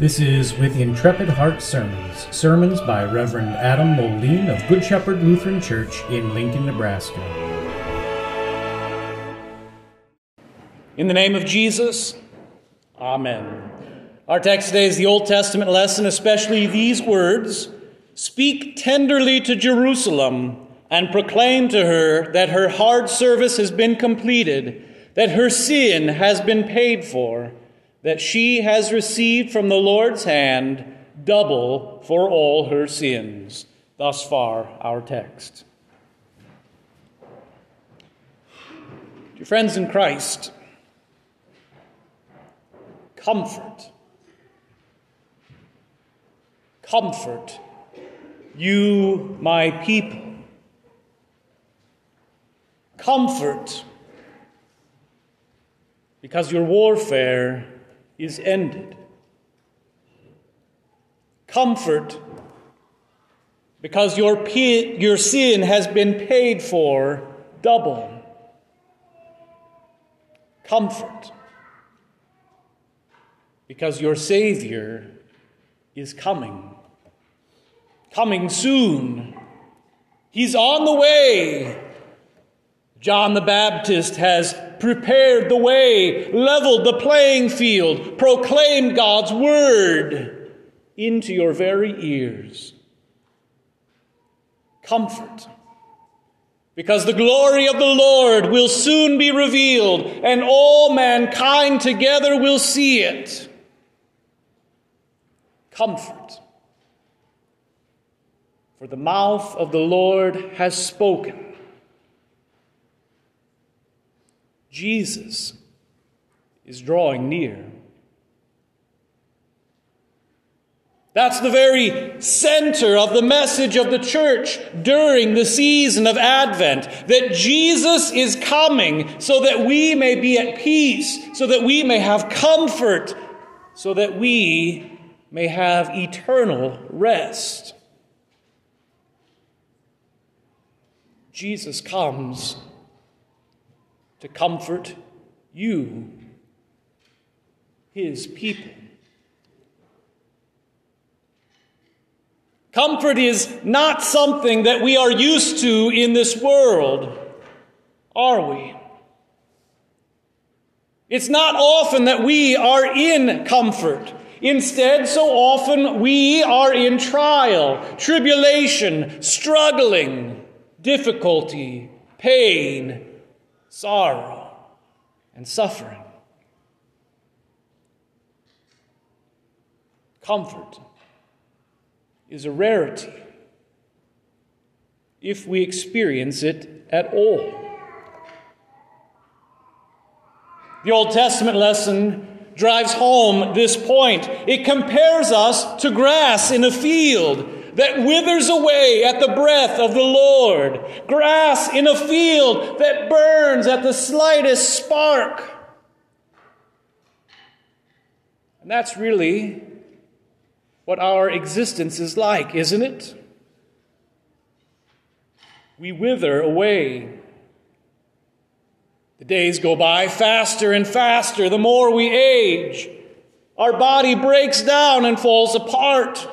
This is With Intrepid Heart Sermons, sermons by Reverend Adam Moline of Good Shepherd Lutheran Church in Lincoln, Nebraska. In the name of Jesus, Amen. Our text today is the Old Testament lesson, especially these words Speak tenderly to Jerusalem and proclaim to her that her hard service has been completed, that her sin has been paid for that she has received from the Lord's hand double for all her sins. Thus far, our text. Dear friends in Christ, comfort, comfort you, my people. Comfort, because your warfare is ended. Comfort, because your, your sin has been paid for double. Comfort, because your Savior is coming. Coming soon. He's on the way. John the Baptist has prepared the way, leveled the playing field, proclaimed God's word into your very ears. Comfort. Because the glory of the Lord will soon be revealed, and all mankind together will see it. Comfort. For the mouth of the Lord has spoken. Jesus is drawing near. That's the very center of the message of the church during the season of Advent that Jesus is coming so that we may be at peace, so that we may have comfort, so that we may have eternal rest. Jesus comes to comfort you, his people. Comfort is not something that we are used to in this world, are we? It's not often that we are in comfort. Instead, so often we are in trial, tribulation, struggling, difficulty, pain, sorrow, and suffering. Comfort is a rarity if we experience it at all. The Old Testament lesson drives home this point. It compares us to grass in a field that withers away at the breath of the Lord, grass in a field that burns at the slightest spark. And that's really what our existence is like, isn't it? We wither away. The days go by faster and faster the more we age. Our body breaks down and falls apart.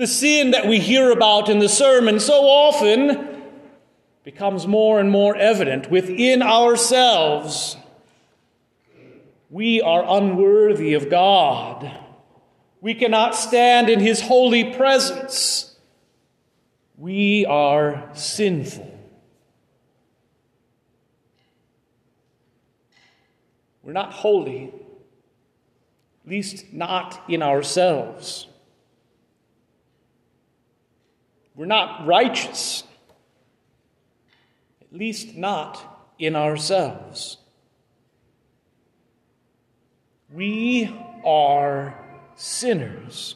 The sin that we hear about in the sermon so often becomes more and more evident within ourselves. We are unworthy of God. We cannot stand in His holy presence. We are sinful. We're not holy, at least not in ourselves. We're not righteous, at least not in ourselves. We are sinners.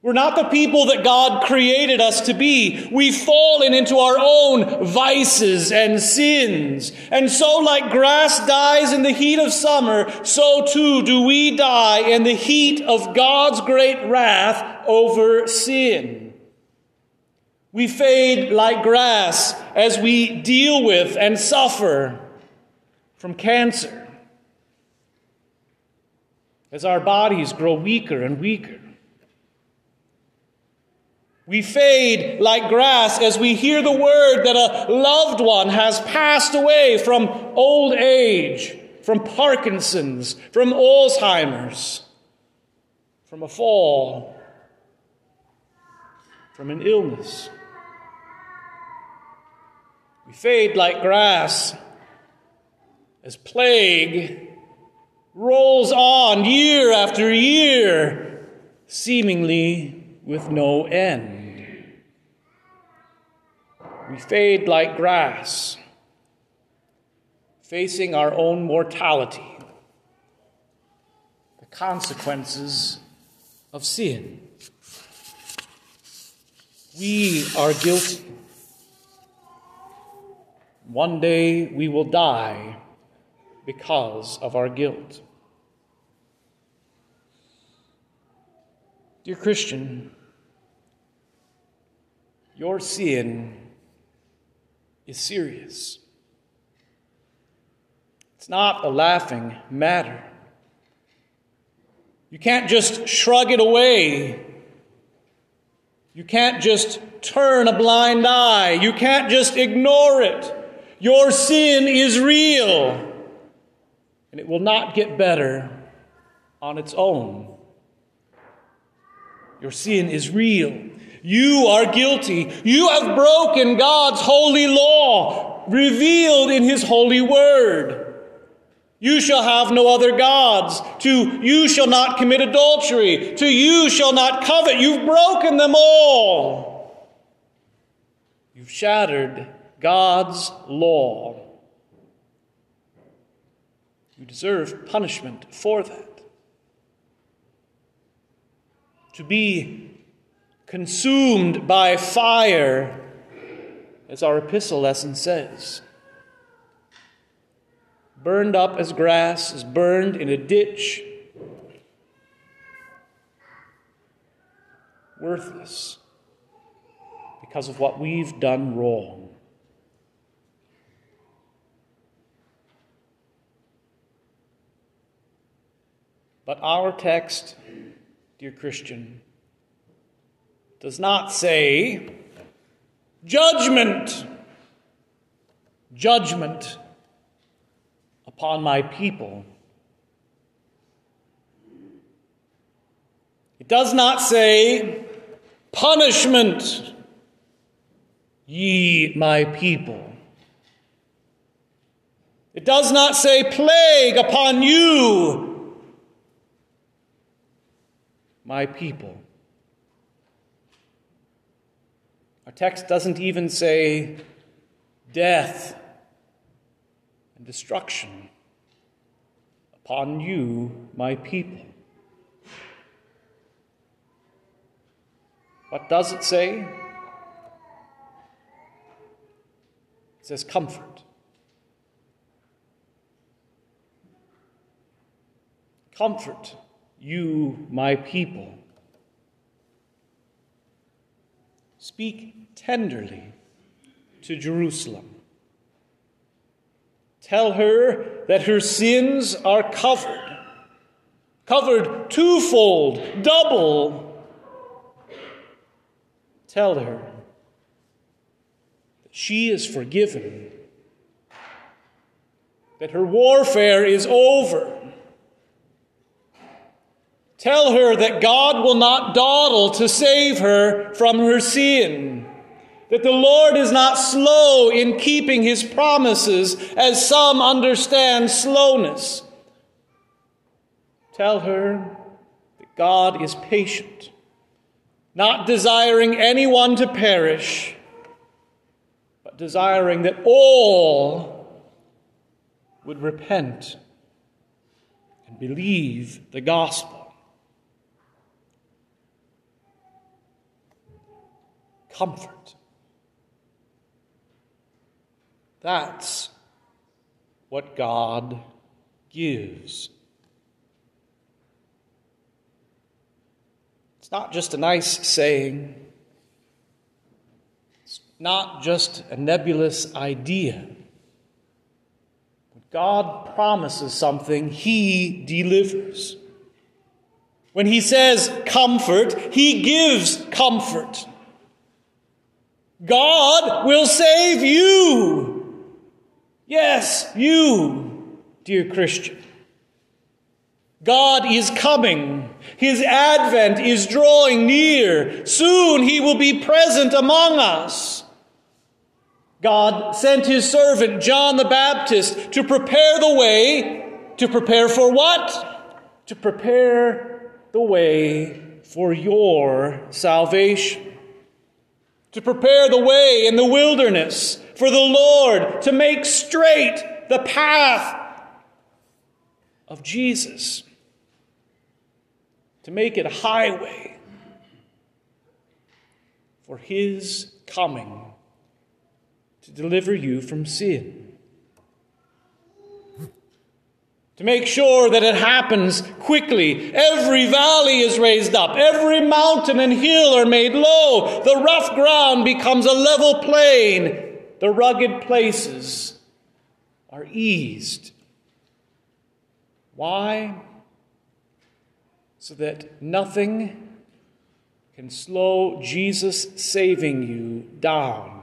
We're not the people that God created us to be. We've fallen into our own vices and sins. And so, like grass dies in the heat of summer, so too do we die in the heat of God's great wrath over sin. We fade like grass as we deal with and suffer from cancer, as our bodies grow weaker and weaker. We fade like grass as we hear the word that a loved one has passed away from old age, from Parkinson's, from Alzheimer's, from a fall, from an illness. Fade like grass as plague rolls on year after year, seemingly with no end. We fade like grass, facing our own mortality, the consequences of sin. We are guilty. One day we will die because of our guilt. Dear Christian, your sin is serious. It's not a laughing matter. You can't just shrug it away. You can't just turn a blind eye. You can't just ignore it. Your sin is real, and it will not get better on its own. Your sin is real. You are guilty. You have broken God's holy law revealed in His holy word. You shall have no other gods. To you shall not commit adultery. To you shall not covet. You've broken them all. You've shattered God's law. You deserve punishment for that. to be consumed by fire, as our epistle lesson says. Burned up as grass is burned in a ditch. Worthless because of what we've done wrong. But our text dear Christian, does not say judgment, judgment upon my people. It does not say punishment, ye my people. It does not say plague upon you, my people. Our text doesn't even say death and destruction upon you, my people. What does it say? It says comfort. Comfort you, my people. Speak tenderly to Jerusalem. Tell her that her sins are covered, covered twofold, double. Tell her that she is forgiven, that her warfare is over Tell her that God will not dawdle to save her from her sin. That the Lord is not slow in keeping his promises, as some understand slowness. Tell her that God is patient, not desiring anyone to perish, but desiring that all would repent and believe the gospel. Comfort. That's what God gives. It's not just a nice saying, it's not just a nebulous idea. When God promises something, He delivers. When he says comfort, he gives comfort. God will save you. Yes, you, dear Christian. God is coming. His advent is drawing near. Soon he will be present among us. God sent his servant John the Baptist to prepare the way. To prepare for what? To prepare the way for your salvation. To prepare the way in the wilderness for the Lord, to make straight the path of Jesus to make it a highway for his coming to deliver you from sin. To make sure that it happens quickly. Every valley is raised up. Every mountain and hill are made low. The rough ground becomes a level plain. The rugged places are eased. Why? so that nothing can slow Jesus saving you down.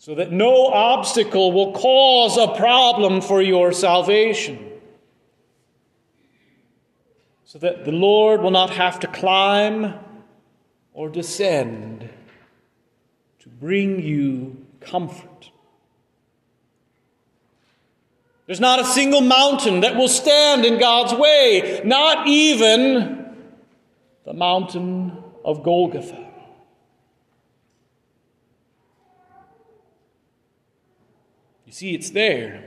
So that no obstacle will cause a problem for your salvation. So that the Lord will not have to climb or descend to bring you comfort. There's not a single mountain that will stand in God's way, not even the mountain of Golgotha. You see, it's there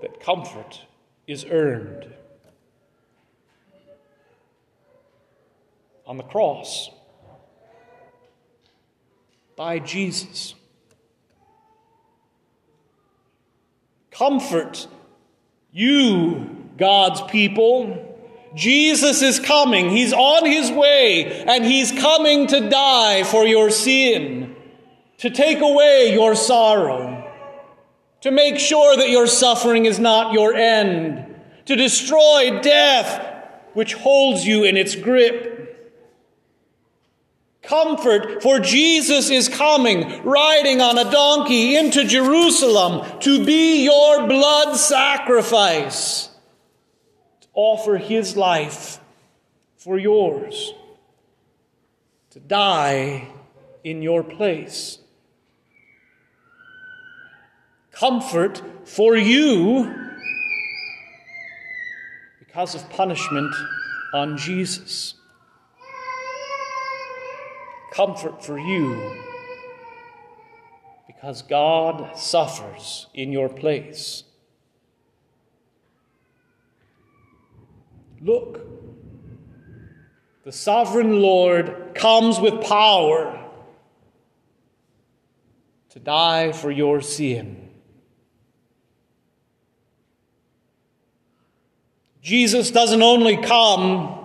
that comfort is earned. On the cross by Jesus. Comfort you, God's people. Jesus is coming. He's on his way, and he's coming to die for your sin, to take away your sorrow, to make sure that your suffering is not your end, to destroy death, which holds you in its grip. Comfort, for Jesus is coming, riding on a donkey into Jerusalem to be your blood sacrifice, to offer his life for yours, to die in your place. Comfort for you because of punishment on Jesus comfort for you because God suffers in your place. Look, the sovereign Lord comes with power to die for your sin. Jesus doesn't only come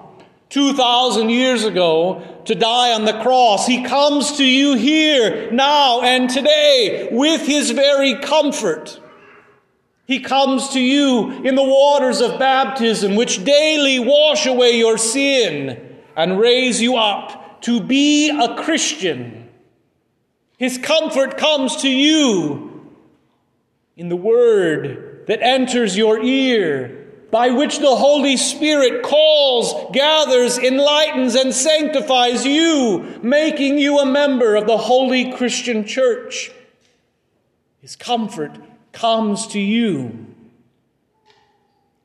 2,000 years ago to die on the cross. He comes to you here, now, and today with his very comfort. He comes to you in the waters of baptism, which daily wash away your sin and raise you up to be a Christian. His comfort comes to you in the word that enters your ear by which the Holy Spirit calls, gathers, enlightens, and sanctifies you, making you a member of the holy Christian church. His comfort comes to you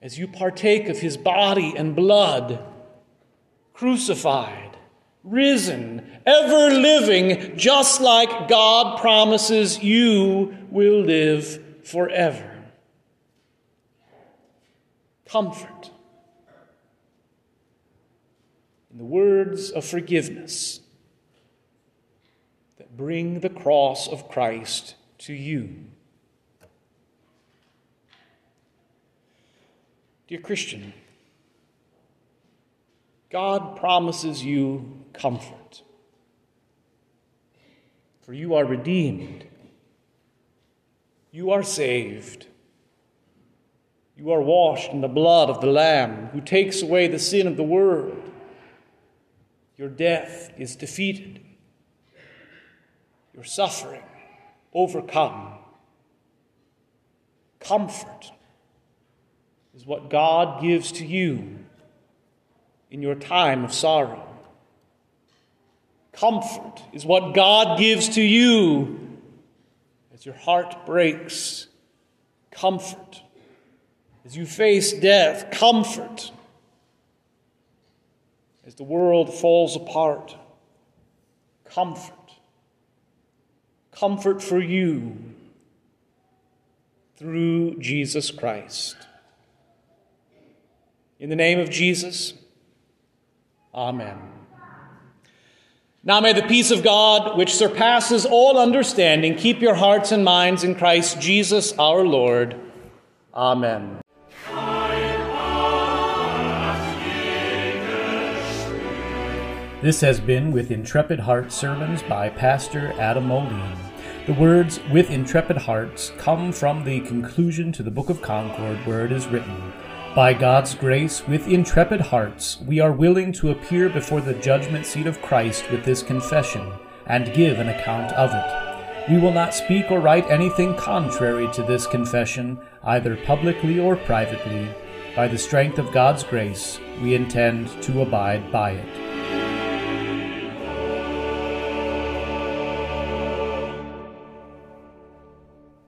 as you partake of his body and blood, crucified, risen, ever living, just like God promises you will live forever comfort. In the words of forgiveness that bring the cross of Christ to you. Dear Christian, God promises you comfort. For you are redeemed, you are saved You are washed in the blood of the Lamb who takes away the sin of the world. Your death is defeated, your suffering overcome. Comfort is what God gives to you in your time of sorrow. Comfort is what God gives to you as your heart breaks. Comfort. As you face death, comfort. As the world falls apart, comfort. Comfort for you through Jesus Christ. In the name of Jesus, Amen. Now may the peace of God, which surpasses all understanding, keep your hearts and minds in Christ Jesus our Lord. Amen. This has been With Intrepid Hearts Sermons by Pastor Adam Moline. The words with intrepid hearts come from the conclusion to the Book of Concord, where it is written, by God's grace, with intrepid hearts, we are willing to appear before the judgment seat of Christ with this confession, and give an account of it. We will not speak or write anything contrary to this confession, either publicly or privately. By the strength of God's grace, we intend to abide by it.